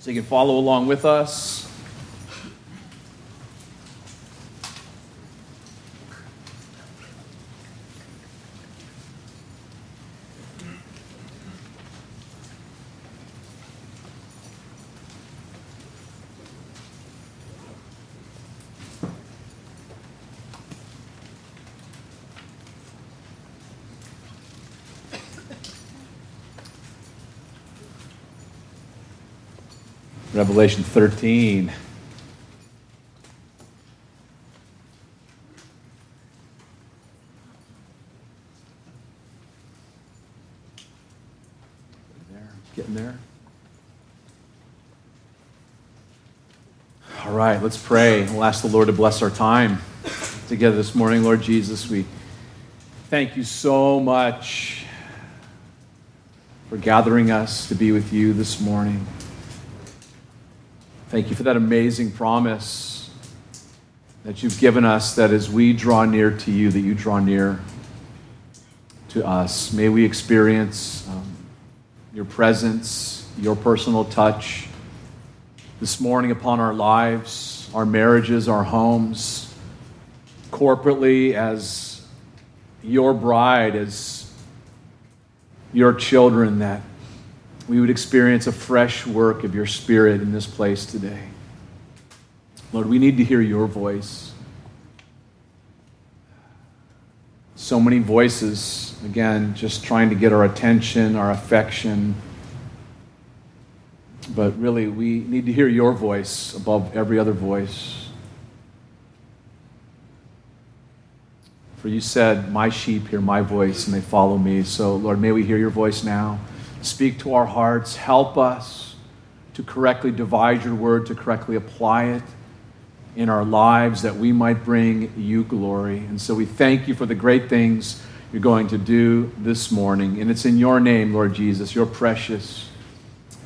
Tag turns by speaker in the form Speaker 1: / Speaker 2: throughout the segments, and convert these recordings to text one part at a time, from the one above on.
Speaker 1: So you can follow along with us. Revelation 13. There, getting there. All right, let's pray. We'll ask the Lord to bless our time together this morning. Lord Jesus, we thank you so much for gathering us to be with you this morning. Thank you for that amazing promise that you've given us that as we draw near to you, that you draw near to us. May we experience um, your presence, your personal touch this morning upon our lives, our marriages, our homes, corporately as your bride, as your children, that we would experience a fresh work of your Spirit in this place today. Lord, we need to hear your voice. So many voices, again, just trying to get our attention, our affection. But really, we need to hear your voice above every other voice. For you said, My sheep hear my voice and they follow me. So, Lord, may we hear your voice now. Speak to our hearts. Help us to correctly divide your word, to correctly apply it in our lives, that we might bring you glory. And so we thank you for the great things you're going to do this morning. And it's in your name, Lord Jesus, your precious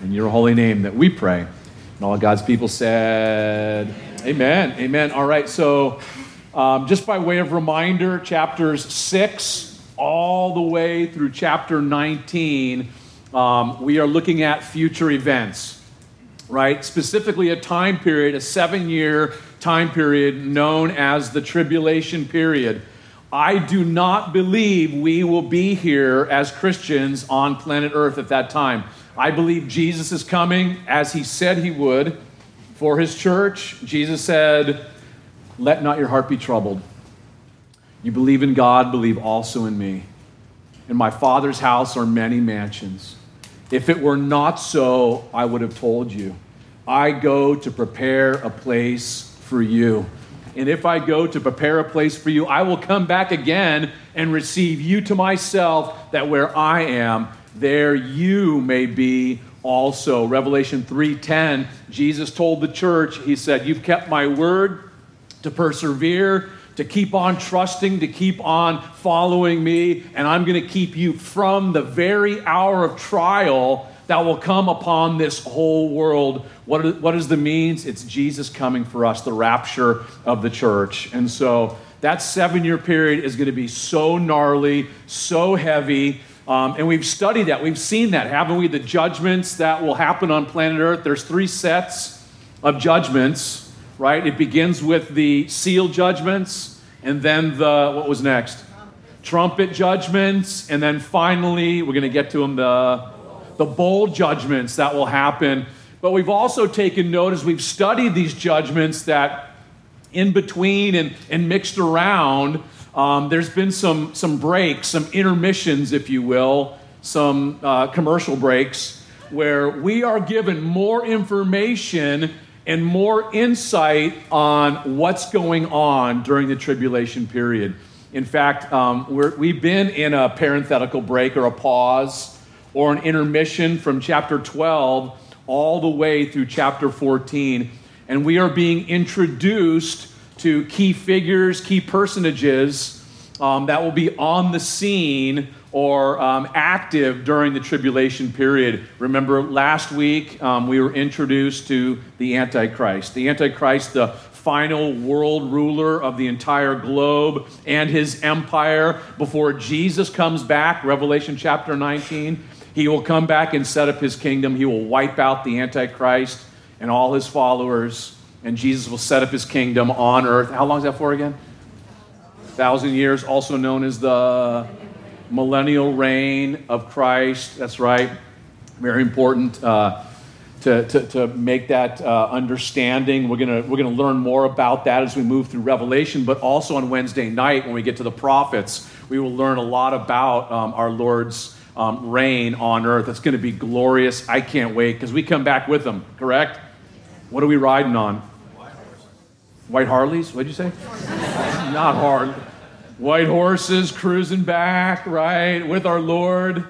Speaker 1: and your holy name that we pray. And all God's people said, Amen. Amen. Amen. All right, so um, just by way of reminder, chapters 6 all the way through chapter 19 um, we are looking at future events, right? Specifically, a time period, a seven year time period known as the tribulation period. I do not believe we will be here as Christians on planet Earth at that time. I believe Jesus is coming as he said he would for his church. Jesus said, Let not your heart be troubled. You believe in God, believe also in me. In my Father's house are many mansions. If it were not so, I would have told you. I go to prepare a place for you. And if I go to prepare a place for you, I will come back again and receive you to myself, that where I am, there you may be also. Revelation 3:10, Jesus told the church, he said, "You've kept my word to persevere to keep on trusting, to keep on following me, and I'm going to keep you from the very hour of trial that will come upon this whole world. What, is, what is the means? It's Jesus coming for us, the rapture of the church. And so that seven year period is going to be so gnarly, so heavy. Um, and we've studied that. We've seen that, haven't we? The judgments that will happen on planet Earth. There's three sets of judgments right? It begins with the seal judgments, and then the, what was next? Trumpet judgments, and then finally, we're going to get to them, the, the bowl judgments that will happen. But we've also taken note as we've studied these judgments that in between and, and mixed around, um, there's been some, some breaks, some intermissions, if you will, some uh, commercial breaks, where we are given more information and more insight on what's going on during the tribulation period. In fact, um, we have been in a parenthetical break or a pause or an intermission from chapter 12 all the way through chapter 14. And we are being introduced to key figures, key personages um, that will be on the scene or um, active during the tribulation period. Remember, last week um, we were introduced to the Antichrist. The Antichrist, the final world ruler of the entire globe and his empire before Jesus comes back, Revelation chapter 19. He will come back and set up his kingdom. He will wipe out the Antichrist and all his followers, and Jesus will set up his kingdom on earth. How long is that for again? Thousand years, also known as the millennial reign of Christ. That's right. Very important. Uh, to, to, to make that uh, understanding. We're going we're gonna learn more about that as we move through Revelation, but also on Wednesday night when we get to the prophets, we will learn a lot about um, our Lord's um, reign on earth. It's going to be glorious. I can't wait because we come back with them, correct? What are we riding on? White Harleys? What'd you say? Not hard. White horses cruising back, right, with our Lord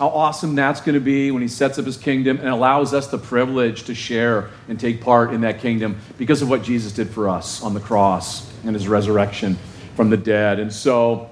Speaker 1: how awesome that's going to be when he sets up his kingdom and allows us the privilege to share and take part in that kingdom because of what Jesus did for us on the cross and his resurrection from the dead. And so,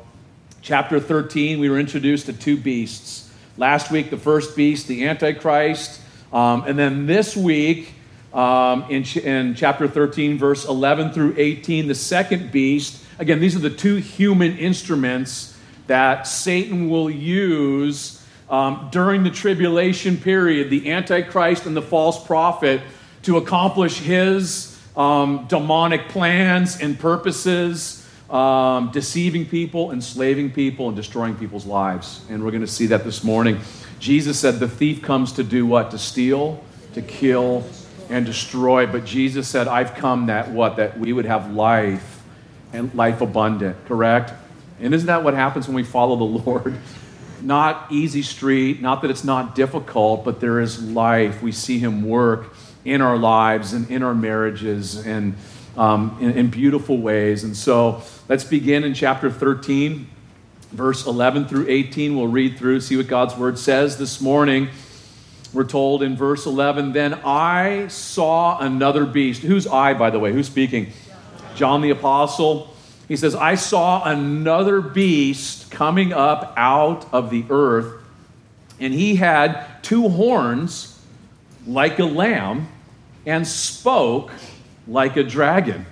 Speaker 1: chapter 13, we were introduced to two beasts. Last week, the first beast, the Antichrist. Um, and then this week, um, in, ch- in chapter 13, verse 11 through 18, the second beast. Again, these are the two human instruments that Satan will use um, during the tribulation period, the Antichrist and the false prophet to accomplish his um, demonic plans and purposes, um, deceiving people, enslaving people, and destroying people's lives. And we're going to see that this morning. Jesus said, The thief comes to do what? To steal, to kill, and destroy. But Jesus said, I've come that what? That we would have life and life abundant, correct? And isn't that what happens when we follow the Lord? not easy street, not that it's not difficult, but there is life. We see Him work in our lives and in our marriages and um, in, in beautiful ways. And so let's begin in chapter 13, verse 11 through 18. We'll read through, see what God's word says this morning. We're told in verse 11, Then I saw another beast. Who's I, by the way? Who's speaking? John the Apostle. He says, I saw another beast coming up out of the earth, and he had two horns like a lamb and spoke like a dragon.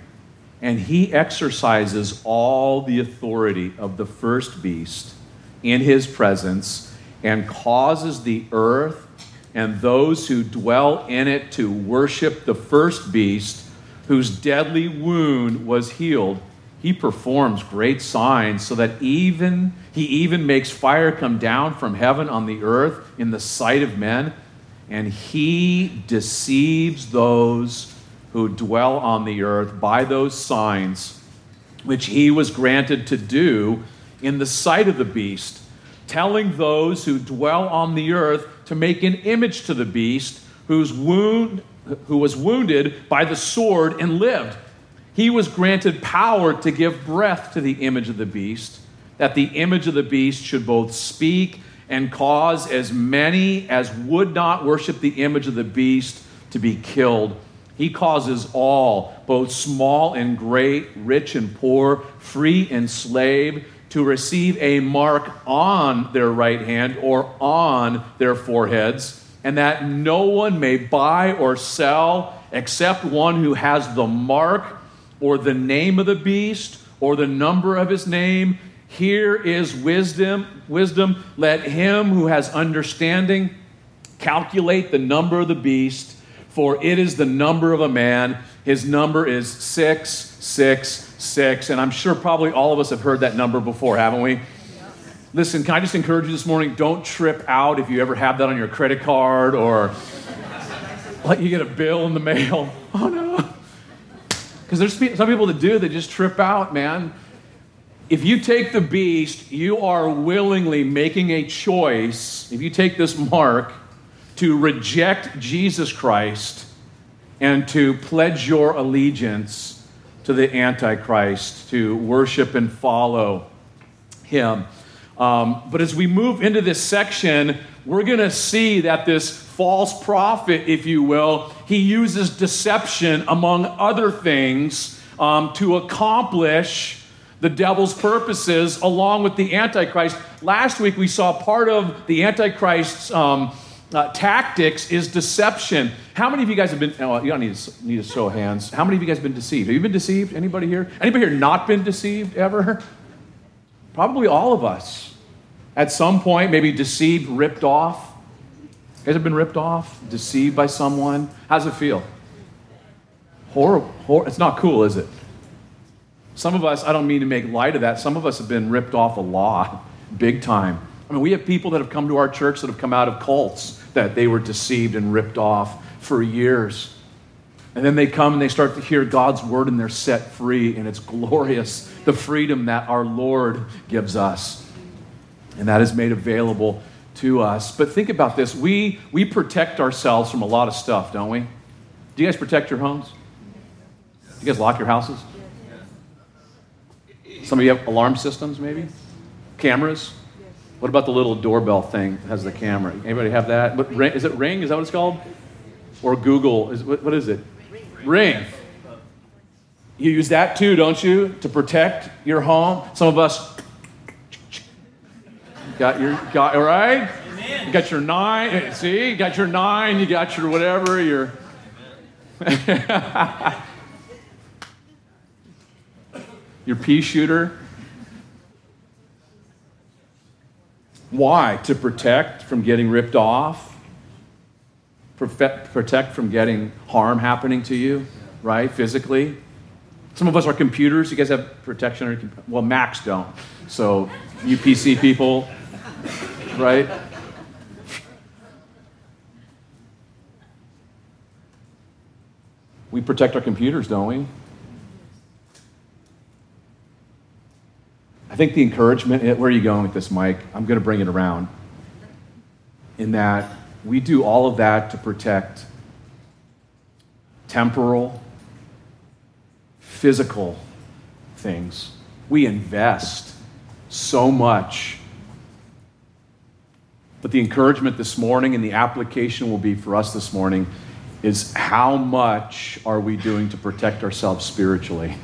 Speaker 1: And he exercises all the authority of the first beast in his presence and causes the earth and those who dwell in it to worship the first beast whose deadly wound was healed he performs great signs so that even he even makes fire come down from heaven on the earth in the sight of men and he deceives those who dwell on the earth by those signs which he was granted to do in the sight of the beast telling those who dwell on the earth to make an image to the beast whose wound who was wounded by the sword and lived he was granted power to give breath to the image of the beast, that the image of the beast should both speak and cause as many as would not worship the image of the beast to be killed. He causes all, both small and great, rich and poor, free and slave, to receive a mark on their right hand or on their foreheads, and that no one may buy or sell except one who has the mark or the name of the beast or the number of his name. Here is wisdom. Wisdom. Let him who has understanding calculate the number of the beast, for it is the number of a man. His number is 666. And I'm sure probably all of us have heard that number before, haven't we? Listen, can I just encourage you this morning? Don't trip out if you ever have that on your credit card or like you get a bill in the mail. Oh no. Because there's some people that do, they just trip out, man. If you take the beast, you are willingly making a choice, if you take this mark, to reject Jesus Christ and to pledge your allegiance to the Antichrist, to worship and follow him. Um, but as we move into this section, we're going to see that this false prophet, if you will, he uses deception, among other things, um, to accomplish the devil's purposes along with the Antichrist. Last week we saw part of the Antichrist's um, uh, tactics is deception. How many of you guys have been? Oh, you don't need to, need to show hands. How many of you guys have been deceived? Have you been deceived? Anybody here? Anybody here not been deceived ever? Probably all of us. At some point, maybe deceived, ripped off guys have been ripped off, deceived by someone? How does it feel? Horrible. Hor- it's not cool, is it? Some of us, I don't mean to make light of that, some of us have been ripped off a lot, big time. I mean, we have people that have come to our church that have come out of cults that they were deceived and ripped off for years. And then they come and they start to hear God's word and they're set free, and it's glorious the freedom that our Lord gives us. And that is made available to us. But think about this we, we protect ourselves from a lot of stuff, don't we? Do you guys protect your homes? Do you guys lock your houses? Some of you have alarm systems, maybe? Cameras? What about the little doorbell thing that has the camera? Anybody have that? What, is it Ring? Is that what it's called? Or Google? Is, what, what is it? Ring. You use that too, don't you, to protect your home? Some of us got your got all right. You got your nine. Eh, see, you got your nine. You got your whatever. Your your pea shooter. Why? To protect from getting ripped off, protect from getting harm happening to you, right? Physically. Some of us are computers. You guys have protection on your Well, Macs don't. So, you PC people, right? We protect our computers, don't we? I think the encouragement, eh, where are you going with this, Mike? I'm going to bring it around. In that we do all of that to protect temporal, physical things. We invest so much. But the encouragement this morning and the application will be for us this morning is how much are we doing to protect ourselves spiritually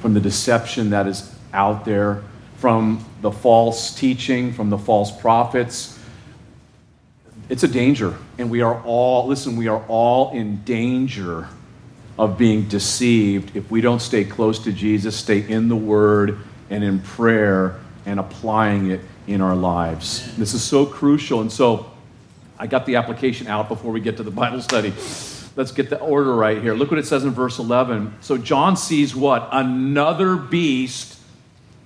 Speaker 1: from the deception that is out there, from the false teaching, from the false prophets. It's a danger. And we are all, listen, we are all in danger of being deceived if we don't stay close to Jesus, stay in the Word and in prayer and applying it in our lives. This is so crucial. And so I got the application out before we get to the Bible study. Let's get the order right here. Look what it says in verse 11. So John sees what? Another beast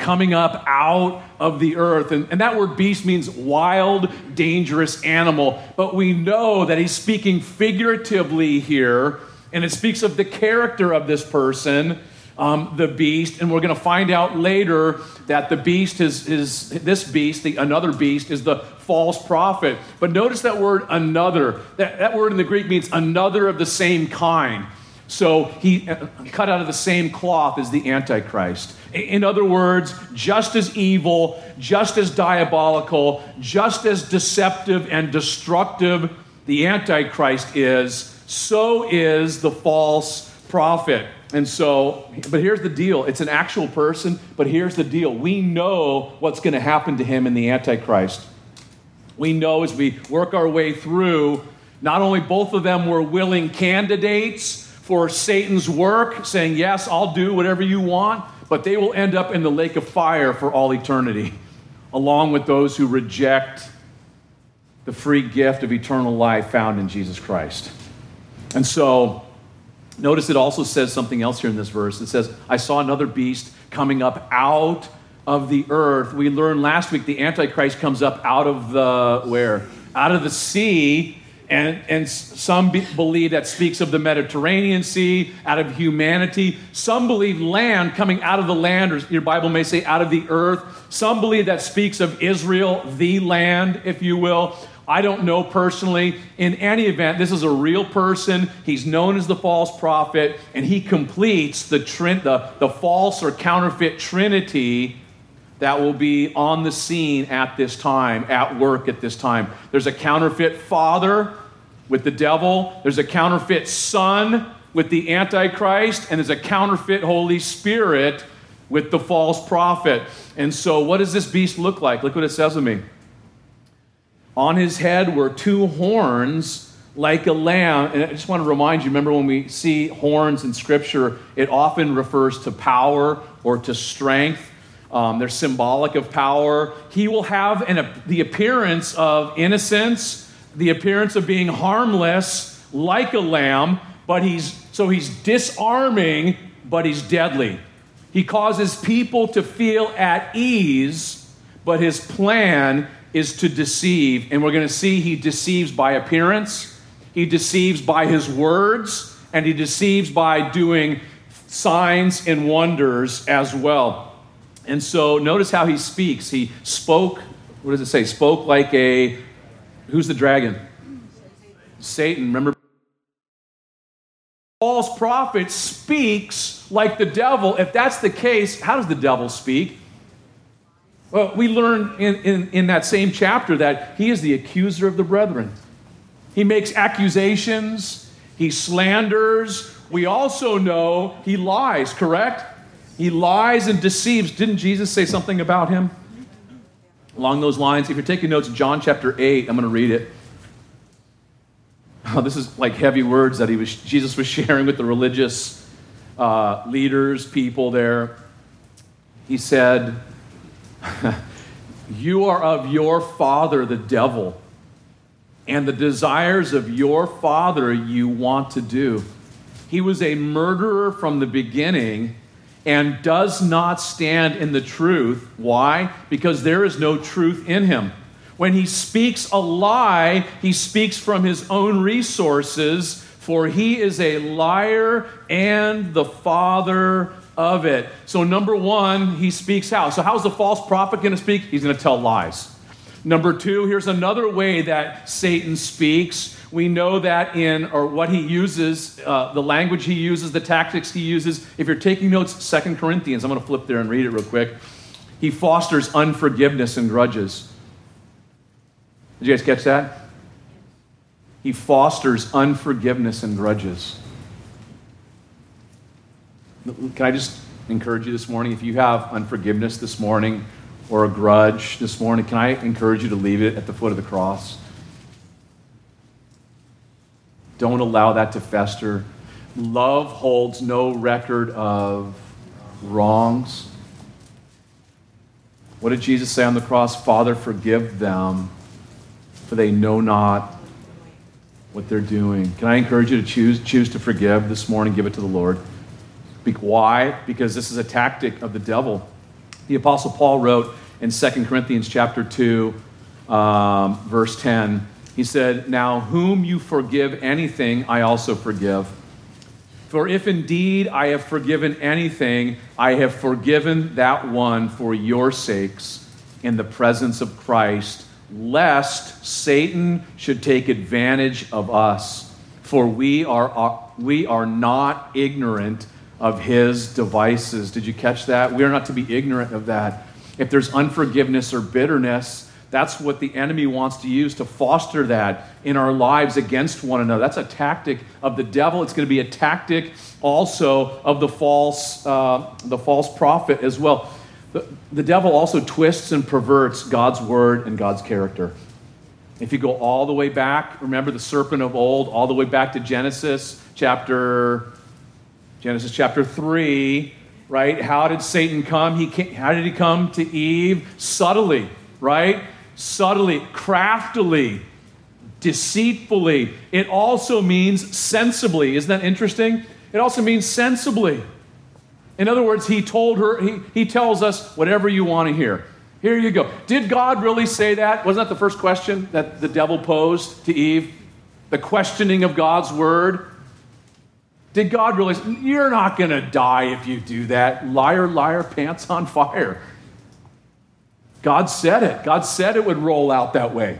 Speaker 1: coming up out of the earth. And, and that word beast means wild, dangerous animal. But we know that he's speaking figuratively here, and it speaks of the character of this person. Um, the beast, and we're going to find out later that the beast is, is this beast, the another beast, is the false prophet. But notice that word another. That, that word in the Greek means another of the same kind. So he uh, cut out of the same cloth as the Antichrist. In other words, just as evil, just as diabolical, just as deceptive and destructive the Antichrist is, so is the false prophet. And so, but here's the deal it's an actual person, but here's the deal we know what's going to happen to him in the Antichrist. We know as we work our way through, not only both of them were willing candidates for Satan's work, saying, Yes, I'll do whatever you want, but they will end up in the lake of fire for all eternity, along with those who reject the free gift of eternal life found in Jesus Christ. And so, notice it also says something else here in this verse. It says, I saw another beast coming up out of the earth. We learned last week the Antichrist comes up out of the where? Out of the sea and, and some be, believe that speaks of the Mediterranean Sea, out of humanity. Some believe land coming out of the land, or your Bible may say out of the earth. Some believe that speaks of Israel, the land, if you will. I don't know personally. In any event, this is a real person. He's known as the false prophet, and he completes the, trin- the, the false or counterfeit trinity that will be on the scene at this time, at work at this time. There's a counterfeit father with the devil, there's a counterfeit son with the Antichrist, and there's a counterfeit Holy Spirit with the false prophet. And so, what does this beast look like? Look what it says to me. On his head were two horns like a lamb. And I just want to remind you remember when we see horns in Scripture, it often refers to power or to strength. Um, they're symbolic of power. He will have an, the appearance of innocence, the appearance of being harmless like a lamb, but he's so he's disarming, but he's deadly. He causes people to feel at ease, but his plan is to deceive. And we're going to see he deceives by appearance, he deceives by his words, and he deceives by doing signs and wonders as well. And so notice how he speaks. He spoke, what does it say? Spoke like a, who's the dragon? Satan. Remember? False prophet speaks like the devil. If that's the case, how does the devil speak? Well, we learn in, in, in that same chapter that he is the accuser of the brethren. He makes accusations, he slanders. We also know he lies, correct? He lies and deceives. Didn't Jesus say something about him? Along those lines, if you're taking notes, John chapter 8, I'm going to read it. Oh, this is like heavy words that he was, Jesus was sharing with the religious uh, leaders, people there. He said, You are of your father, the devil, and the desires of your father you want to do. He was a murderer from the beginning and does not stand in the truth. Why? Because there is no truth in him. When he speaks a lie, he speaks from his own resources, for he is a liar and the father of it. So, number one, he speaks how? So, how's the false prophet going to speak? He's going to tell lies. Number two, here's another way that Satan speaks we know that in, or what he uses, uh, the language he uses, the tactics he uses. If you're taking notes, Second Corinthians, I'm going to flip there and read it real quick. He fosters unforgiveness and grudges. Did you guys catch that? He fosters unforgiveness and grudges. Can I just encourage you this morning? If you have unforgiveness this morning or a grudge this morning, can I encourage you to leave it at the foot of the cross? Don't allow that to fester. Love holds no record of wrongs. What did Jesus say on the cross? Father, forgive them, for they know not what they're doing. Can I encourage you to choose, choose to forgive this morning? Give it to the Lord. Why? Because this is a tactic of the devil. The Apostle Paul wrote in 2 Corinthians chapter 2, um, verse 10, he said, Now, whom you forgive anything, I also forgive. For if indeed I have forgiven anything, I have forgiven that one for your sakes in the presence of Christ, lest Satan should take advantage of us. For we are, uh, we are not ignorant of his devices. Did you catch that? We are not to be ignorant of that. If there's unforgiveness or bitterness, that's what the enemy wants to use to foster that in our lives against one another. That's a tactic of the devil. It's going to be a tactic also of the false, uh, the false prophet as well. The, the devil also twists and perverts God's word and God's character. If you go all the way back, remember the serpent of old, all the way back to Genesis chapter Genesis chapter 3, right? How did Satan come? He came, how did he come to Eve? Subtly, right? subtly, craftily, deceitfully. It also means sensibly. Isn't that interesting? It also means sensibly. In other words, he told her, he, he tells us whatever you want to hear. Here you go. Did God really say that? Wasn't that the first question that the devil posed to Eve? The questioning of God's word. Did God realize, You're not going to die if you do that. Liar, liar, pants on fire. God said it. God said it would roll out that way.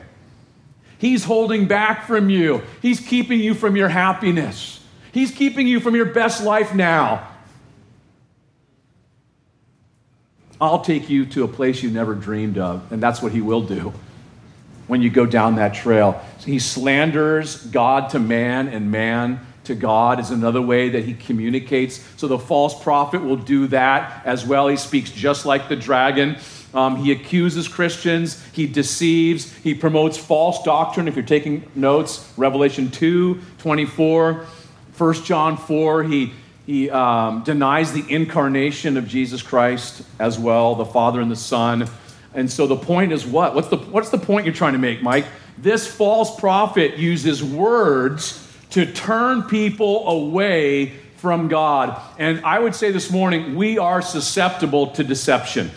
Speaker 1: He's holding back from you, He's keeping you from your happiness, He's keeping you from your best life now. I'll take you to a place you never dreamed of, and that's what He will do when you go down that trail. He slanders God to man, and man to God is another way that he communicates. So the false prophet will do that as well. He speaks just like the dragon. Um, he accuses Christians, he deceives, he promotes false doctrine. If you're taking notes, Revelation 2 24, 1 John 4, he, he um, denies the incarnation of Jesus Christ as well, the Father and the Son. And so the point is what? What's the, what's the point you're trying to make, Mike? This false prophet uses words to turn people away from God. And I would say this morning, we are susceptible to deception.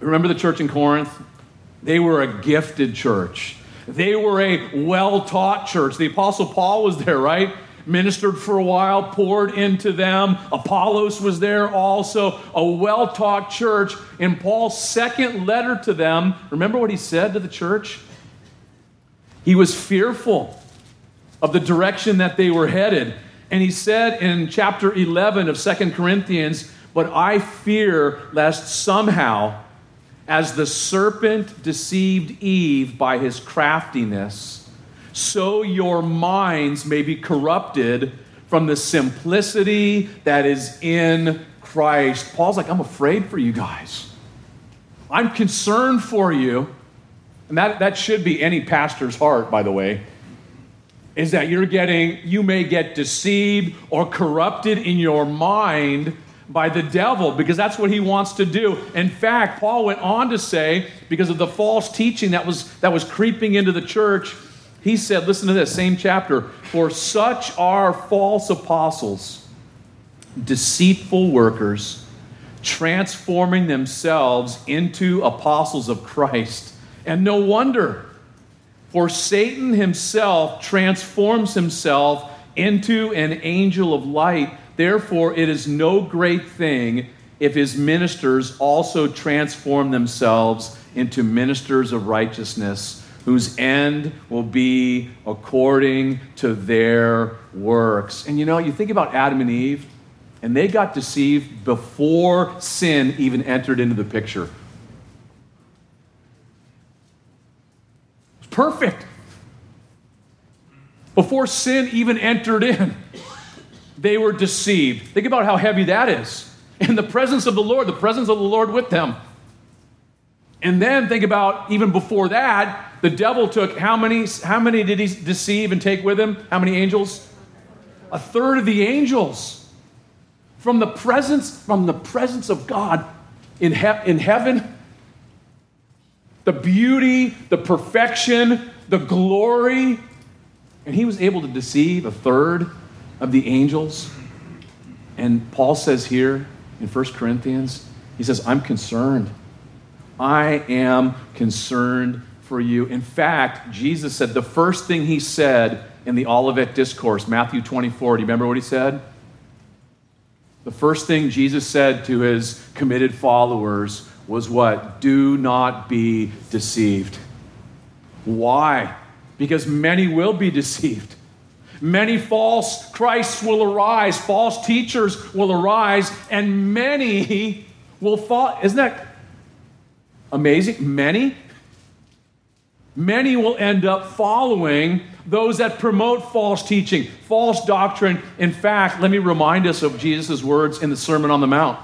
Speaker 1: Remember the church in Corinth? They were a gifted church. They were a well taught church. The Apostle Paul was there, right? Ministered for a while, poured into them. Apollos was there also, a well taught church. In Paul's second letter to them, remember what he said to the church? He was fearful of the direction that they were headed. And he said in chapter 11 of Second Corinthians, But I fear lest somehow, as the serpent deceived Eve by his craftiness, so your minds may be corrupted from the simplicity that is in Christ. Paul's like, I'm afraid for you guys. I'm concerned for you. And that, that should be any pastor's heart, by the way is that you're getting, you may get deceived or corrupted in your mind by the devil because that's what he wants to do. In fact, Paul went on to say, because of the false teaching that was, that was creeping into the church, he said, listen to this, same chapter, for such are false apostles, deceitful workers, transforming themselves into apostles of Christ. And no wonder. For Satan himself transforms himself into an angel of light. Therefore, it is no great thing if his ministers also transform themselves into ministers of righteousness, whose end will be according to their works. And you know, you think about Adam and Eve, and they got deceived before sin even entered into the picture. Perfect. Before sin even entered in, they were deceived. Think about how heavy that is. In the presence of the Lord, the presence of the Lord with them. And then think about even before that, the devil took how many how many did he deceive and take with him? How many angels? A third of the angels. From the presence from the presence of God in, he- in heaven the beauty, the perfection, the glory. And he was able to deceive a third of the angels. And Paul says here in 1 Corinthians, he says, I'm concerned. I am concerned for you. In fact, Jesus said the first thing he said in the Olivet Discourse, Matthew 24, do you remember what he said? The first thing Jesus said to his committed followers was what? Do not be deceived. Why? Because many will be deceived. Many false Christs will arise, false teachers will arise, and many will fall. Isn't that amazing? Many? Many will end up following those that promote false teaching, false doctrine. In fact, let me remind us of Jesus' words in the Sermon on the Mount.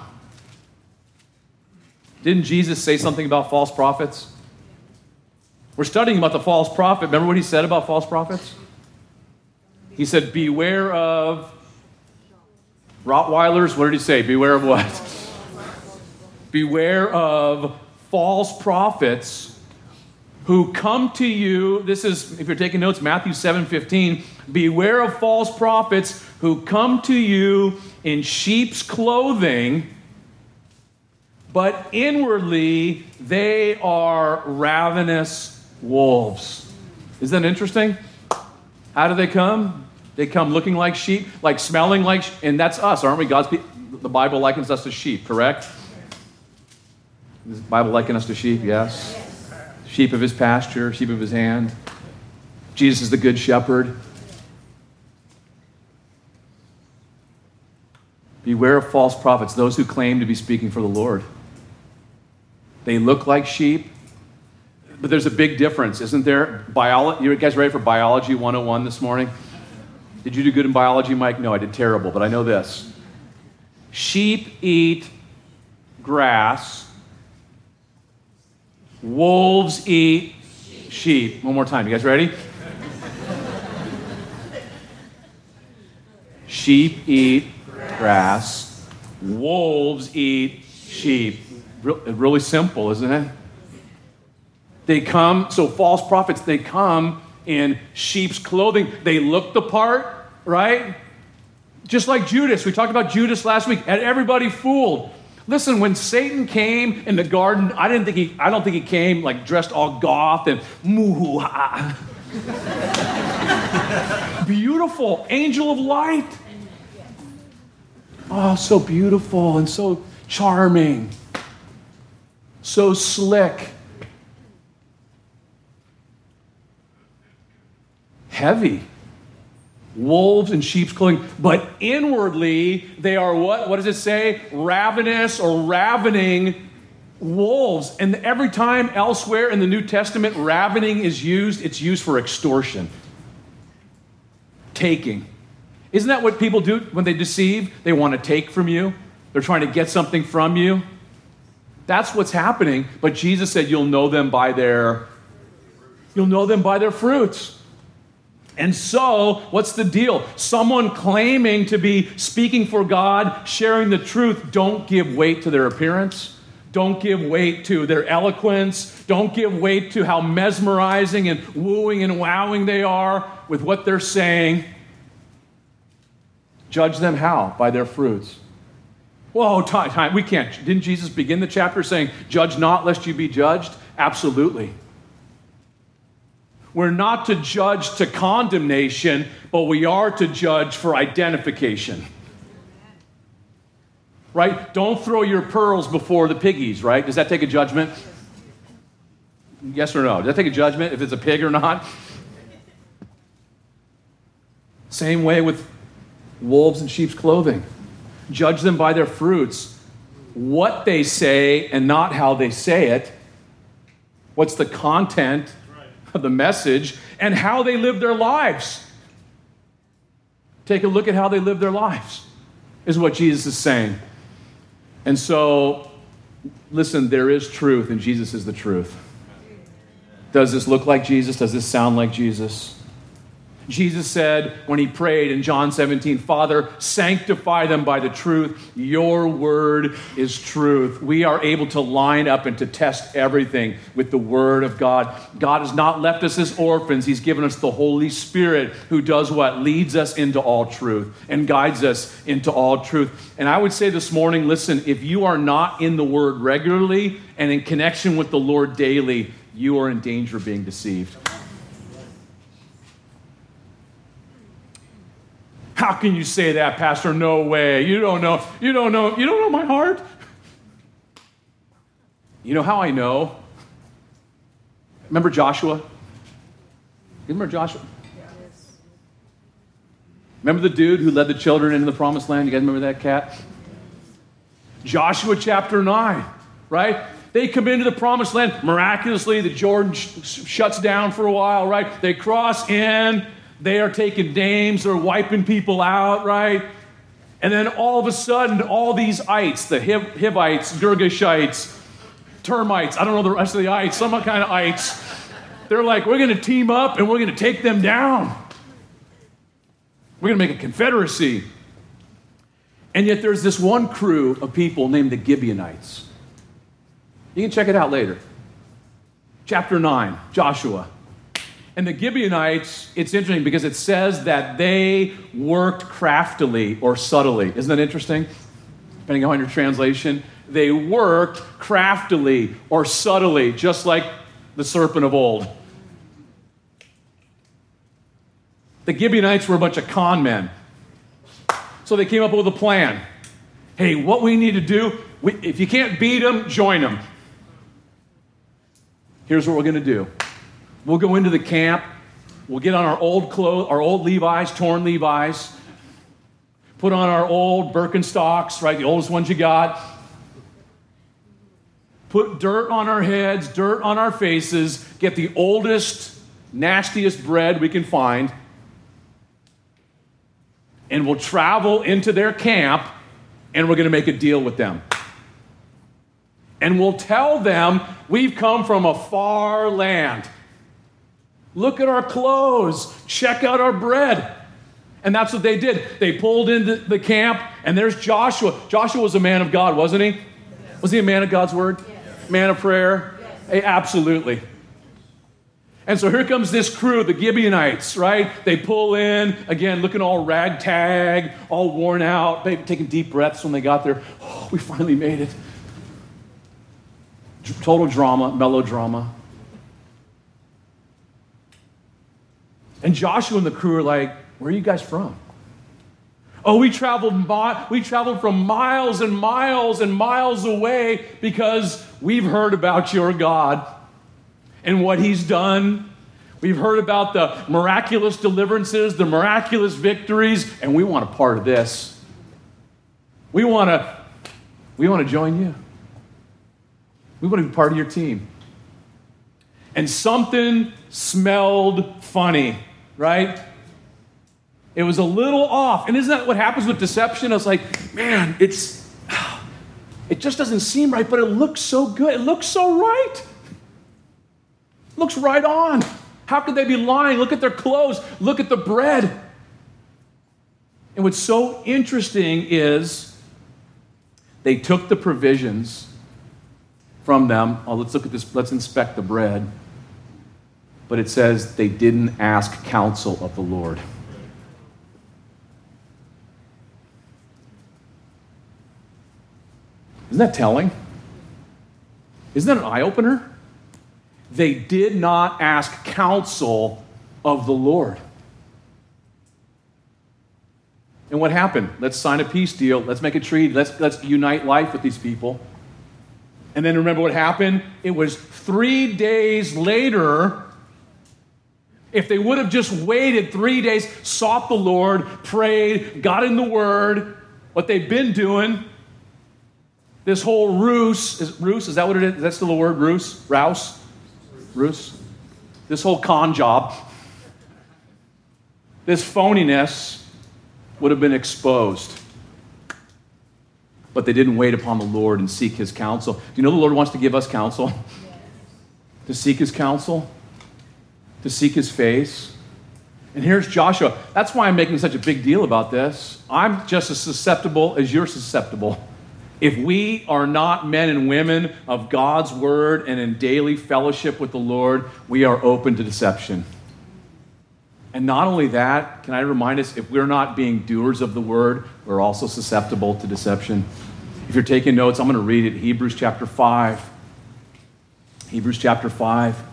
Speaker 1: Didn't Jesus say something about false prophets? We're studying about the false prophet. Remember what he said about false prophets? He said, Beware of Rottweilers. What did he say? Beware of what? Beware of false prophets who come to you. This is, if you're taking notes, Matthew 7 15. Beware of false prophets who come to you in sheep's clothing but inwardly they are ravenous wolves. Is that interesting? How do they come? They come looking like sheep, like smelling like, and that's us, aren't we? God's. The Bible likens us to sheep, correct? The Bible liken us to sheep? Yes. Sheep of his pasture, sheep of his hand. Jesus is the good shepherd. Beware of false prophets, those who claim to be speaking for the Lord. They look like sheep, but there's a big difference, isn't there? Biology, you guys ready for Biology 101 this morning? Did you do good in biology, Mike? No, I did terrible, but I know this. Sheep eat grass, wolves eat sheep. One more time. You guys ready? sheep eat grass, wolves eat sheep. Really simple, isn't it? They come, so false prophets, they come in sheep's clothing. They look the part, right? Just like Judas. We talked about Judas last week. Had everybody fooled. Listen, when Satan came in the garden, I didn't think he I don't think he came like dressed all goth and moo Beautiful angel of light. Oh, so beautiful and so charming. So slick. Heavy wolves in sheep's clothing, but inwardly they are what? What does it say? Ravenous or ravening wolves. And every time elsewhere in the New Testament, ravening is used, it's used for extortion, taking. Isn't that what people do when they deceive? They want to take from you, they're trying to get something from you. That's what's happening. But Jesus said, You'll know them by their. You'll know them by their fruits. And so, what's the deal? Someone claiming to be speaking for God, sharing the truth, don't give weight to their appearance. Don't give weight to their eloquence. Don't give weight to how mesmerizing and wooing and wowing they are with what they're saying. Judge them how? By their fruits. Whoa, time, time. We can't. Didn't Jesus begin the chapter saying, Judge not lest you be judged? Absolutely. We're not to judge to condemnation, but we are to judge for identification. Right? Don't throw your pearls before the piggies, right? Does that take a judgment? Yes or no? Does that take a judgment if it's a pig or not? Same way with wolves in sheep's clothing. Judge them by their fruits. What they say and not how they say it. What's the content of the message and how they live their lives. Take a look at how they live their lives, is what Jesus is saying. And so, listen, there is truth, and Jesus is the truth. Does this look like Jesus? Does this sound like Jesus? Jesus said when he prayed in John 17, Father, sanctify them by the truth. Your word is truth. We are able to line up and to test everything with the word of God. God has not left us as orphans. He's given us the Holy Spirit who does what? Leads us into all truth and guides us into all truth. And I would say this morning listen, if you are not in the word regularly and in connection with the Lord daily, you are in danger of being deceived. How can you say that, Pastor? No way. You don't know. You don't know. You don't know my heart. You know how I know? Remember Joshua? You remember Joshua? Yes. Remember the dude who led the children into the promised land? You guys remember that cat? Joshua chapter 9, right? They come into the promised land. Miraculously, the Jordan sh- shuts down for a while, right? They cross in. They are taking names, they're wiping people out, right? And then all of a sudden, all these ites, the Hiv- Hivites, Girgashites, termites, I don't know the rest of the ites, some kind of ites, they're like, we're going to team up and we're going to take them down. We're going to make a confederacy. And yet there's this one crew of people named the Gibeonites. You can check it out later. Chapter 9, Joshua. And the Gibeonites, it's interesting because it says that they worked craftily or subtly. Isn't that interesting? Depending on your translation. They worked craftily or subtly, just like the serpent of old. The Gibeonites were a bunch of con men. So they came up with a plan. Hey, what we need to do, we, if you can't beat them, join them. Here's what we're going to do We'll go into the camp. We'll get on our old clothes, our old Levi's, torn Levi's. Put on our old Birkenstocks, right? The oldest ones you got. Put dirt on our heads, dirt on our faces. Get the oldest, nastiest bread we can find. And we'll travel into their camp and we're going to make a deal with them. And we'll tell them we've come from a far land. Look at our clothes. Check out our bread. And that's what they did. They pulled into the camp, and there's Joshua. Joshua was a man of God, wasn't he? Was he a man of God's word? Yes. Man of prayer? Yes. Hey, absolutely. And so here comes this crew, the Gibeonites, right? They pull in, again, looking all ragtag, all worn out, taking deep breaths when they got there. Oh, we finally made it. Total drama, melodrama. And Joshua and the crew are like, Where are you guys from? Oh, we traveled, we traveled from miles and miles and miles away because we've heard about your God and what he's done. We've heard about the miraculous deliverances, the miraculous victories, and we want a part of this. We want to we want to join you. We want to be part of your team. And something smelled funny, right? It was a little off. And isn't that what happens with deception? It's like, man, it's it just doesn't seem right, but it looks so good. It looks so right. Looks right on. How could they be lying? Look at their clothes. Look at the bread. And what's so interesting is they took the provisions from them. Oh, let's look at this. Let's inspect the bread. But it says they didn't ask counsel of the Lord. Isn't that telling? Isn't that an eye opener? They did not ask counsel of the Lord. And what happened? Let's sign a peace deal. Let's make a treaty. Let's, let's unite life with these people. And then remember what happened? It was three days later. If they would have just waited three days, sought the Lord, prayed, got in the Word, what they've been doing, this whole ruse, is ruse, is that what it is? Is that still a word? Ruse? Rouse? Ruse? This whole con job, this phoniness would have been exposed. But they didn't wait upon the Lord and seek his counsel. Do you know the Lord wants to give us counsel? To seek his counsel, to seek his face. And here's Joshua. That's why I'm making such a big deal about this. I'm just as susceptible as you're susceptible. If we are not men and women of God's word and in daily fellowship with the Lord, we are open to deception. And not only that, can I remind us, if we're not being doers of the word, we're also susceptible to deception. If you're taking notes, I'm going to read it Hebrews chapter 5. Hebrews chapter 5.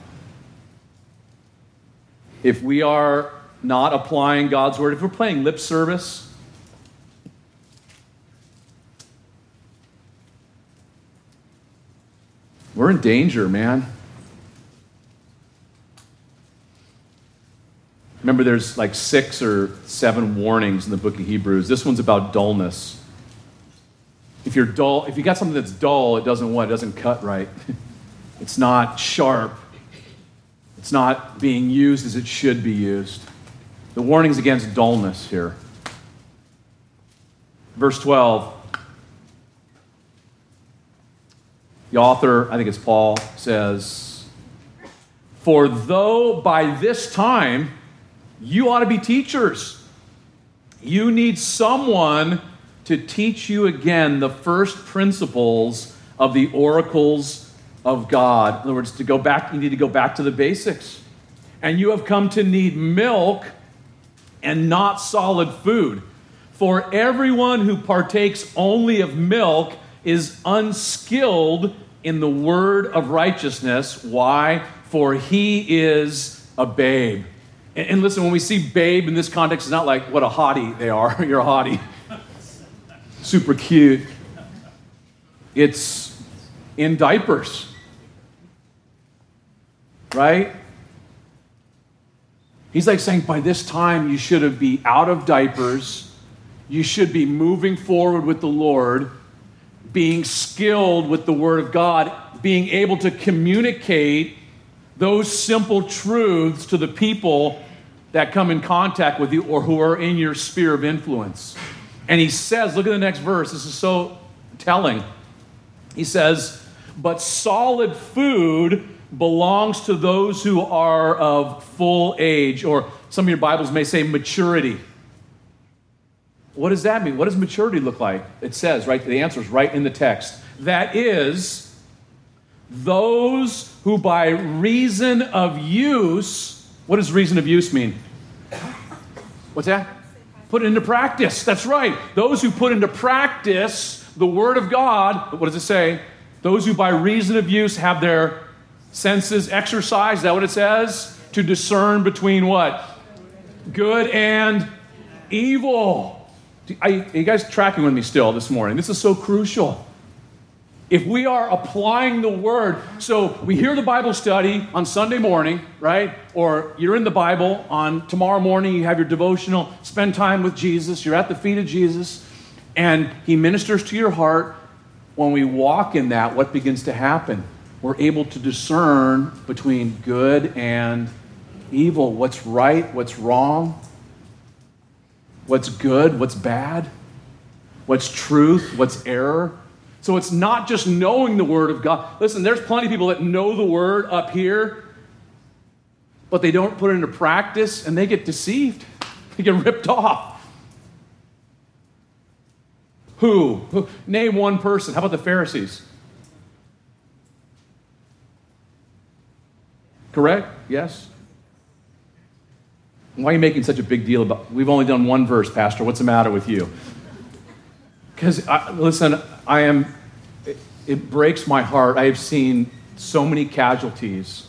Speaker 1: If we are not applying God's word, if we're playing lip service, We're in danger, man. Remember, there's like six or seven warnings in the book of Hebrews. This one's about dullness. If you're dull, if you got something that's dull, it doesn't what? It doesn't cut right. it's not sharp. It's not being used as it should be used. The warning's against dullness here. Verse 12 The author, I think it's Paul, says, For though by this time you ought to be teachers, you need someone to teach you again the first principles of the oracles of God. In other words, to go back, you need to go back to the basics. And you have come to need milk and not solid food. For everyone who partakes only of milk is unskilled in the word of righteousness. Why? For he is a babe. And, and listen, when we see babe in this context, it's not like what a hottie they are. You're a hottie. Super cute. It's in diapers. Right? He's like saying, by this time, you should have be out of diapers. You should be moving forward with the Lord being skilled with the Word of God, being able to communicate those simple truths to the people that come in contact with you or who are in your sphere of influence. And he says, look at the next verse, this is so telling. He says, But solid food belongs to those who are of full age, or some of your Bibles may say maturity. What does that mean? What does maturity look like? It says, right? The answer is right in the text. That is, those who by reason of use, what does reason of use mean? What's that? Put into practice. That's right. Those who put into practice the Word of God, what does it say? Those who by reason of use have their senses exercise, is that what it says? To discern between what? Good and evil. Are you guys tracking with me still this morning? This is so crucial. If we are applying the word, so we hear the Bible study on Sunday morning, right? Or you're in the Bible on tomorrow morning, you have your devotional, spend time with Jesus, you're at the feet of Jesus, and he ministers to your heart. When we walk in that, what begins to happen? We're able to discern between good and evil, what's right, what's wrong, what's good, what's bad, what's truth, what's error. So it's not just knowing the Word of God. Listen, there's plenty of people that know the Word up here, but they don't put it into practice and they get deceived. They get ripped off. Who? Name one person. How about the Pharisees? Correct? Yes? Why are you making such a big deal about we've only done one verse, Pastor? What's the matter with you? Because, listen, I am, it, it breaks my heart. I have seen so many casualties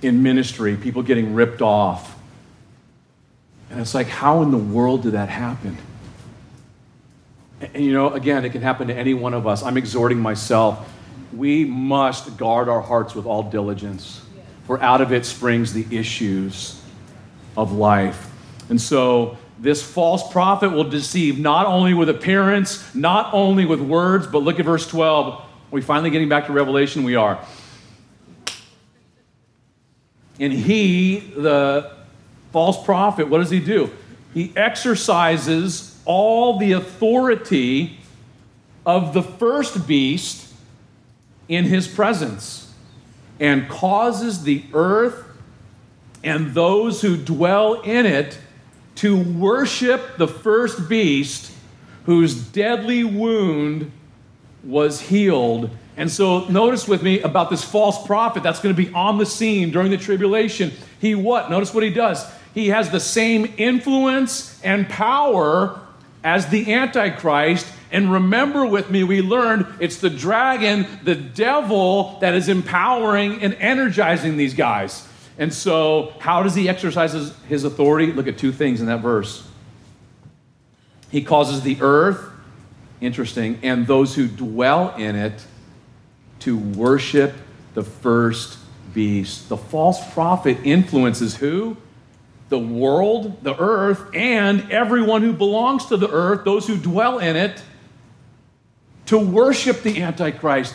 Speaker 1: in ministry, people getting ripped off. And it's like, how in the world did that happen? And you know, again, it can happen to any one of us. I'm exhorting myself. We must guard our hearts with all diligence, for out of it springs the issues of life. And so, this false prophet will deceive not only with appearance, not only with words, but look at verse 12. Are we finally getting back to Revelation? We are. And he, the false prophet, what does he do? He exercises all the authority of the first beast in his presence and causes the earth and those who dwell in it to worship the first beast whose deadly wound was healed. And so, notice with me about this false prophet that's going to be on the scene during the tribulation. He what? Notice what he does. He has the same influence and power as the Antichrist. And remember with me, we learned it's the dragon, the devil, that is empowering and energizing these guys. And so, how does he exercise his, his authority? Look at two things in that verse. He causes the earth, interesting, and those who dwell in it to worship the first beast. The false prophet influences who? The world, the earth, and everyone who belongs to the earth, those who dwell in it, to worship the Antichrist.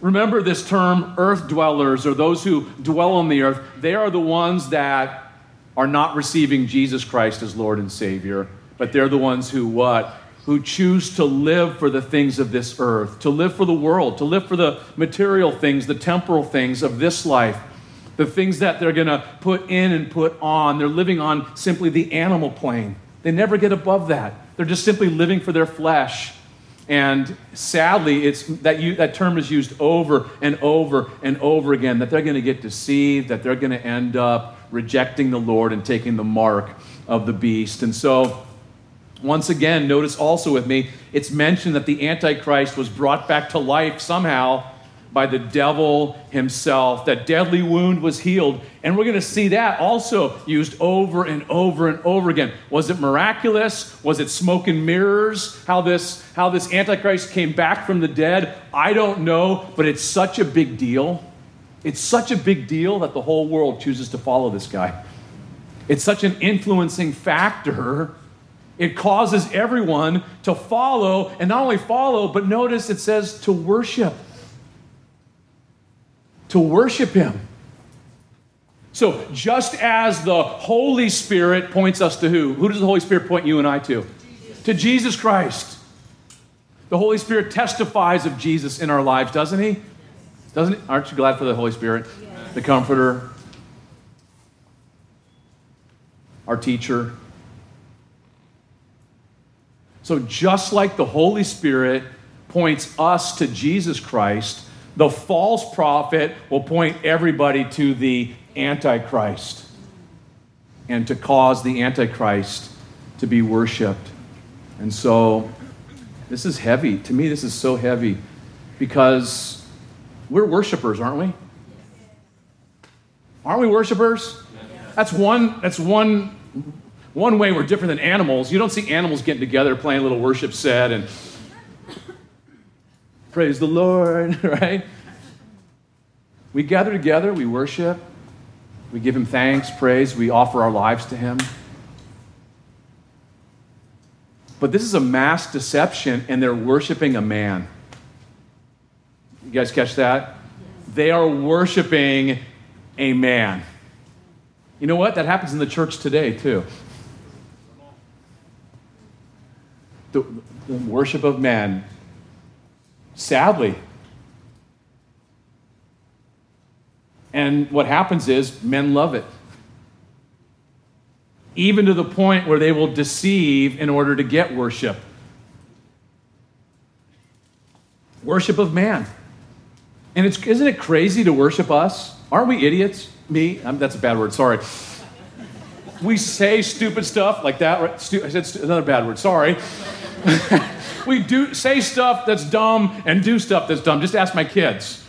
Speaker 1: Remember this term, earth dwellers, or those who dwell on the earth. They are the ones that are not receiving Jesus Christ as Lord and Savior, but they're the ones who what? Who choose to live for the things of this earth, to live for the world, to live for the material things, the temporal things of this life, the things that they're to put in and put on. They're living on simply the animal plane. They never get above that. They're just simply living for their flesh. And sadly, it's that, you, that term is used over and over and over again that they're going to get deceived, that they're going to end up rejecting the Lord and taking the mark of the beast. And so, once again, notice also with me, it's mentioned that the Antichrist was brought back to life somehow by the devil himself. That deadly wound was healed. And we're going to see that also used over and over and over again. Was it miraculous? Was it smoke and mirrors? How this, how this Antichrist came back from the dead? I don't know, but it's such a big deal. It's such a big deal that the whole world chooses to follow this guy. It's such an influencing factor. It causes everyone to follow, and not only follow, but notice it says to worship to worship Him. So, just as the Holy Spirit points us to who? Who does the Holy Spirit point you and I to? Jesus. To Jesus Christ. The Holy Spirit testifies of Jesus in our lives, doesn't He? Doesn't he? Aren't you glad for the Holy Spirit? Yes. The Comforter, our teacher. So, just like the Holy Spirit points us to Jesus Christ, the false prophet will point everybody to the Antichrist and to cause the Antichrist to be worshiped. And so this is heavy. To me, this is so heavy because we're worshipers, aren't we? Aren't we worshipers? That's one, that's one, one way we're different than animals. You don't see animals getting together playing a little worship set and praise the Lord, right? We gather together, we worship, we give Him thanks, praise, we offer our lives to Him. But this is a mass deception, and they're worshiping a man. You guys catch that? They are worshiping a man. You know what? That happens in the church today, too. The, the worship of men, sadly. And what happens is men love it even to the point where they will deceive in order to get worship. Worship of man. And it's, isn't it crazy to worship us? Aren't we idiots? Me? I'm, that's a bad word, sorry. We say stupid stuff like that. Right? Stu- I said stu- another bad word, sorry. we do say stuff that's dumb and do stuff that's dumb. Just ask my kids.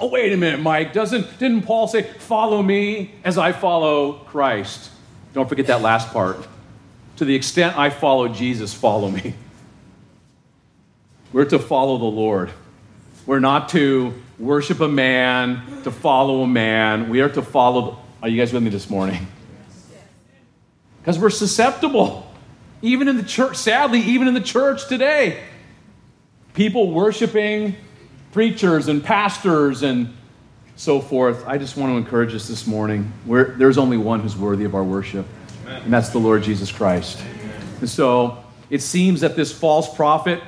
Speaker 1: Oh, wait a minute, Mike. Doesn't, didn't Paul say, follow me as I follow Christ? Don't forget that last part. To the extent I follow Jesus, follow me. We're to follow the Lord. We're not to worship a man, to follow a man. We are to follow. Are you guys with me this morning? Because we're susceptible. Even in the church, sadly, even in the church today, people worshiping preachers and pastors and so forth. I just want to encourage us this morning. We're, there's only one who's worthy of our worship, Amen. and that's the Lord Jesus Christ. Amen. And so it seems that this false prophet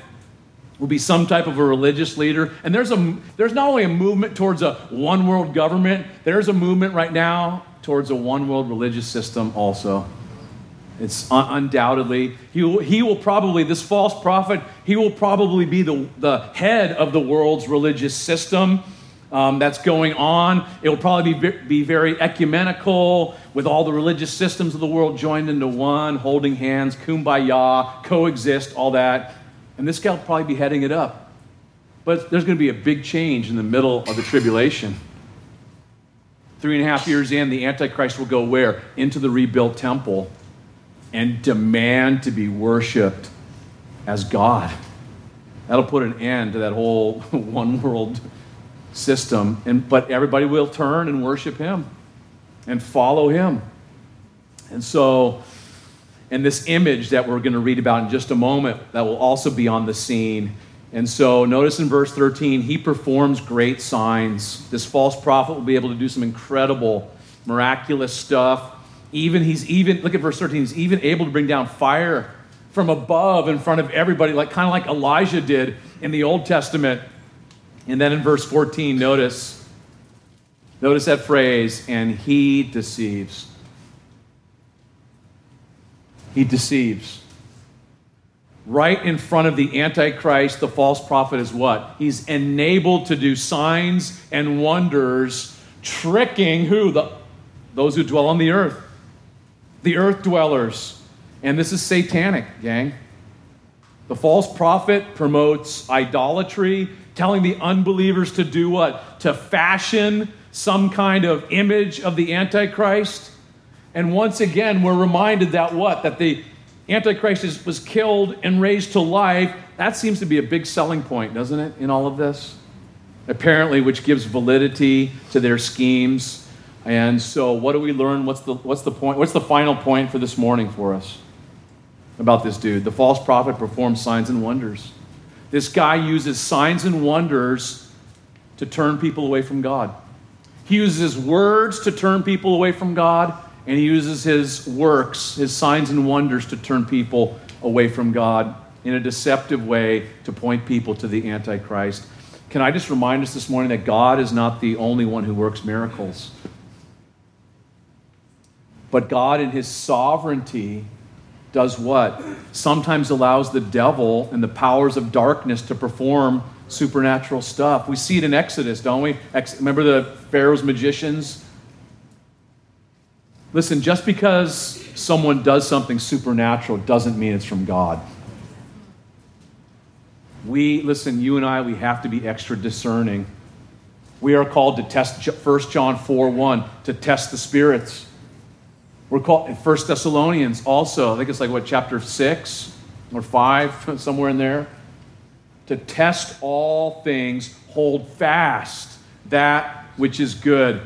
Speaker 1: will be some type of a religious leader. And there's, a, there's not only a movement towards a one world government, there's a movement right now towards a one world religious system also. It's un- undoubtedly, he will, he will probably, this false prophet, he will probably be the, the head of the world's religious system um, that's going on. It will probably be, be very ecumenical with all the religious systems of the world joined into one, holding hands, kumbaya, coexist, all that. And this guy will probably be heading it up. But there's going to be a big change in the middle of the tribulation. Three and a half years in, the Antichrist will go where? Into the rebuilt temple and demand to be worshiped as God. That'll put an end to that whole one world system. And, but everybody will turn and worship Him and follow Him. And so, and this image that we're going to read about in just a moment, that will also be on the scene. And so, notice in verse 13, he performs great signs. This false prophet will be able to do some incredible, miraculous stuff even he's even look at verse 13 he's even able to bring down fire from above in front of everybody like kind of like elijah did in the old testament. And then in verse 14 notice notice that phrase and he deceives. He deceives. Right in front of the antichrist the false prophet is what? He's enabled to do signs and wonders tricking who? The those who dwell on the earth the earth dwellers. And this is satanic, gang. The false prophet promotes idolatry, telling the unbelievers to do what? To fashion some kind of image of the Antichrist. And once again, we're reminded that what? That the Antichrist is, was killed and raised to life. That seems to be a big selling point, doesn't it, in all of this? Apparently, which gives validity to their schemes. And so, what do we learn? What's the, what's the point? What's the final point for this morning for us about this dude? The false prophet performs signs and wonders. This guy uses signs and wonders to turn people away from God. He uses words to turn people away from God, and he uses his works, his signs and wonders, to turn people away from God in a deceptive way to point people to the Antichrist. Can I just remind us this morning that God is not the only one who works miracles? But God, in His sovereignty, does what? Sometimes allows the devil and the powers of darkness to perform supernatural stuff. We see it in Exodus, don't we? Ex- remember the Pharaoh's magicians? Listen, just because someone does something supernatural doesn't mean it's from God. We, listen, you and I, we have to be extra discerning. We are called to test 1 John 4 1, to test the spirits. We're called in 1 Thessalonians also, I think it's like what, chapter 6 or 5, somewhere in there. To test all things, hold fast that which is good.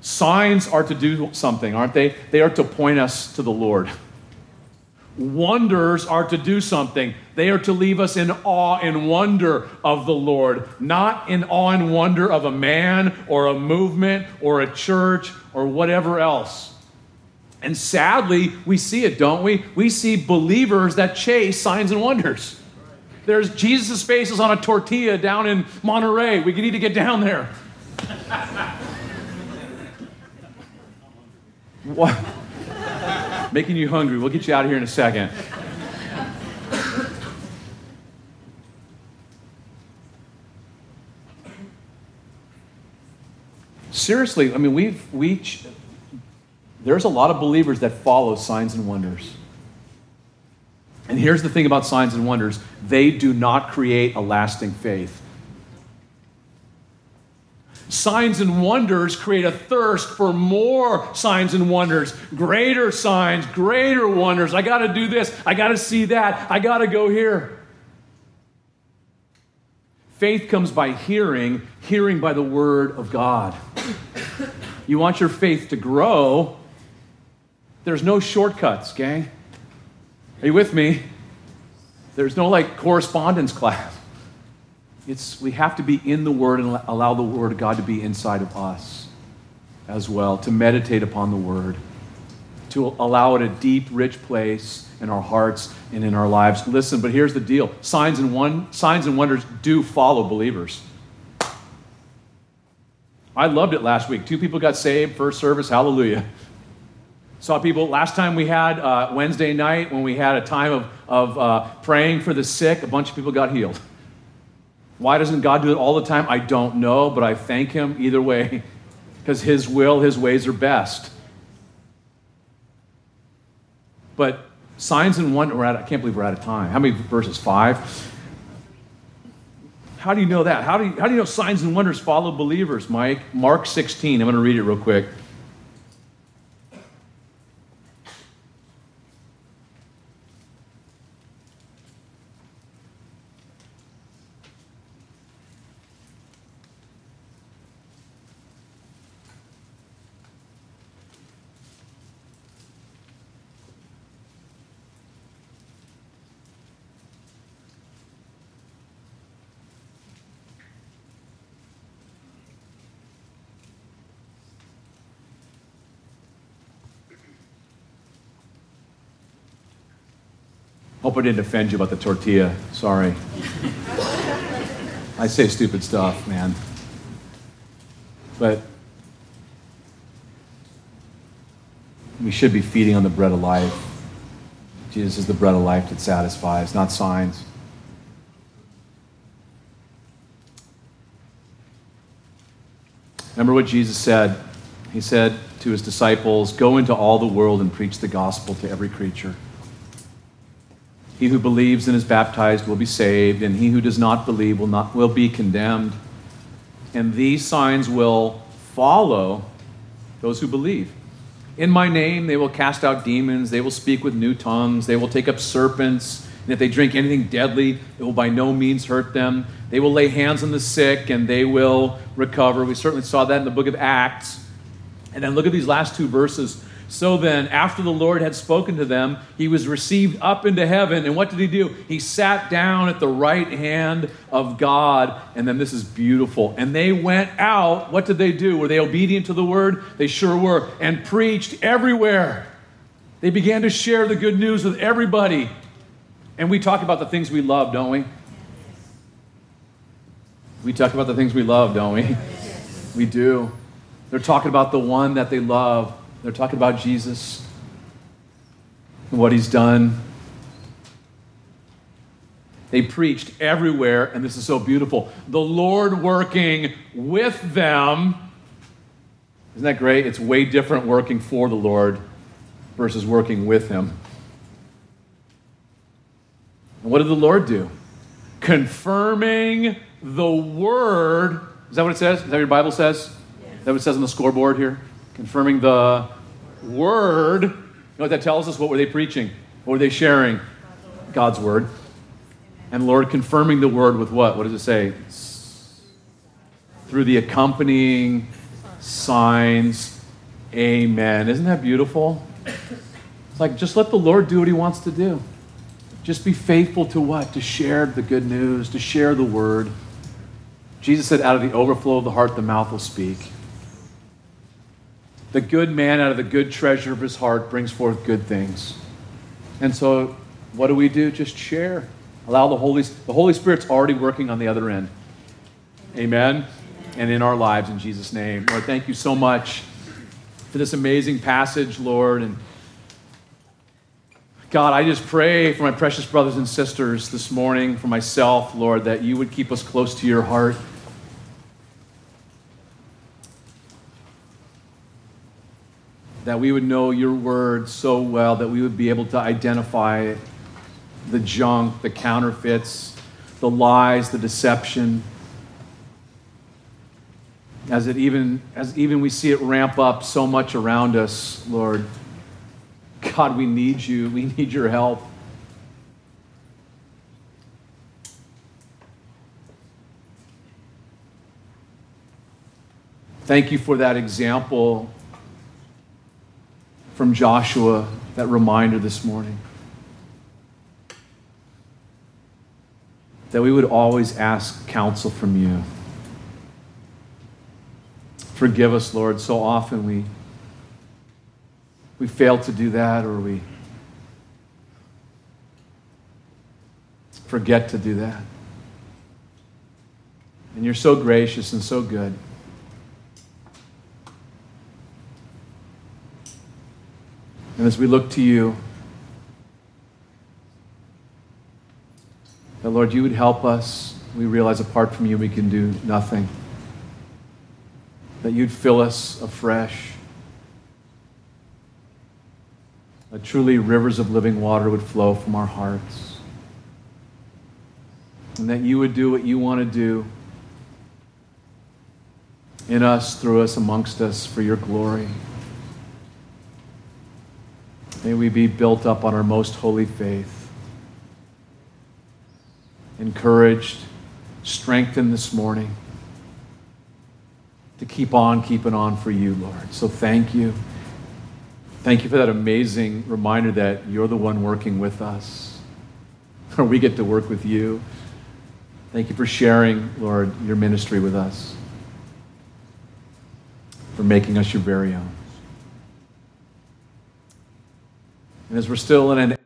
Speaker 1: Signs are to do something, aren't they? They are to point us to the Lord. Wonders are to do something. They are to leave us in awe and wonder of the Lord, not in awe and wonder of a man or a movement or a church or whatever else. And sadly, we see it, don't we? We see believers that chase signs and wonders. There's Jesus' face is on a tortilla down in Monterey. We need to get down there. what? Making you hungry. We'll get you out of here in a second. Seriously, I mean, we've, we, there's a lot of believers that follow signs and wonders. And here's the thing about signs and wonders they do not create a lasting faith. Signs and wonders create a thirst for more signs and wonders, greater signs, greater wonders. I got to do this. I got to see that. I got to go here. Faith comes by hearing, hearing by the word of God. You want your faith to grow, there's no shortcuts, gang. Are you with me? There's no like correspondence class. It's, we have to be in the Word and allow the Word of God to be inside of us as well, to meditate upon the Word, to allow it a deep, rich place in our hearts and in our lives. Listen, but here's the deal signs and, one, signs and wonders do follow believers. I loved it last week. Two people got saved, first service, hallelujah. Saw people last time we had uh, Wednesday night when we had a time of, of uh, praying for the sick, a bunch of people got healed. Why doesn't God do it all the time? I don't know, but I thank Him either way because His will, His ways are best. But signs and wonder, we're at, I can't believe we're out of time. How many verses? Five? How do you know that? How do you, how do you know signs and wonders follow believers, Mike? Mark 16. I'm going to read it real quick. Hope I didn't offend you about the tortilla. Sorry. I say stupid stuff, man. But we should be feeding on the bread of life. Jesus is the bread of life that satisfies, not signs. Remember what Jesus said? He said to his disciples, Go into all the world and preach the gospel to every creature. He who believes and is baptized will be saved, and he who does not believe will, not, will be condemned. And these signs will follow those who believe. In my name, they will cast out demons, they will speak with new tongues, they will take up serpents, and if they drink anything deadly, it will by no means hurt them. They will lay hands on the sick, and they will recover. We certainly saw that in the book of Acts. And then look at these last two verses so then, after the Lord had spoken to them, he was received up into heaven. And what did he do? He sat down at the right hand of God. And then this is beautiful. And they went out. What did they do? Were they obedient to the word? They sure were. And preached everywhere. They began to share the good news with everybody. And we talk about the things we love, don't we? We talk about the things we love, don't we? We do. They're talking about the one that they love they're talking about Jesus. and what he's done. They preached everywhere, and this is so beautiful. The Lord working with them. Isn't that great? It's way different working for the Lord versus working with Him. And what did the Lord do? Confirming the word. Is that what it says? Is that what your Bible says? Yes. Is that what it says on the scoreboard here? Confirming the word. You know what that tells us? What were they preaching? What were they sharing? God's word. And Lord, confirming the word with what? What does it say? Through the accompanying signs. Amen. Isn't that beautiful? It's like just let the Lord do what he wants to do. Just be faithful to what? To share the good news, to share the word. Jesus said, out of the overflow of the heart, the mouth will speak. The good man out of the good treasure of his heart brings forth good things. And so, what do we do? Just share. Allow the Holy the Holy Spirit's already working on the other end. Amen. And in our lives in Jesus name. Lord, thank you so much for this amazing passage, Lord, and God, I just pray for my precious brothers and sisters this morning, for myself, Lord, that you would keep us close to your heart. That we would know your word so well that we would be able to identify the junk, the counterfeits, the lies, the deception. As it even as even we see it ramp up so much around us, Lord. God, we need you. We need your help. Thank you for that example from Joshua, that reminder this morning. that we would always ask counsel from you. Forgive us, Lord. So often we, we fail to do that or we forget to do that. And you're so gracious and so good. And as we look to you, That, Lord, you would help us. We realize apart from you, we can do nothing. That you'd fill us afresh. That truly rivers of living water would flow from our hearts. And that you would do what you want to do in us, through us, amongst us for your glory. May we be built up on our most holy faith encouraged, strengthened this morning to keep on keeping on for you, Lord. So thank you. Thank you for that amazing reminder that you're the one working with us, or we get to work with you. Thank you for sharing, Lord, your ministry with us, for making us your very own. And as we're still in an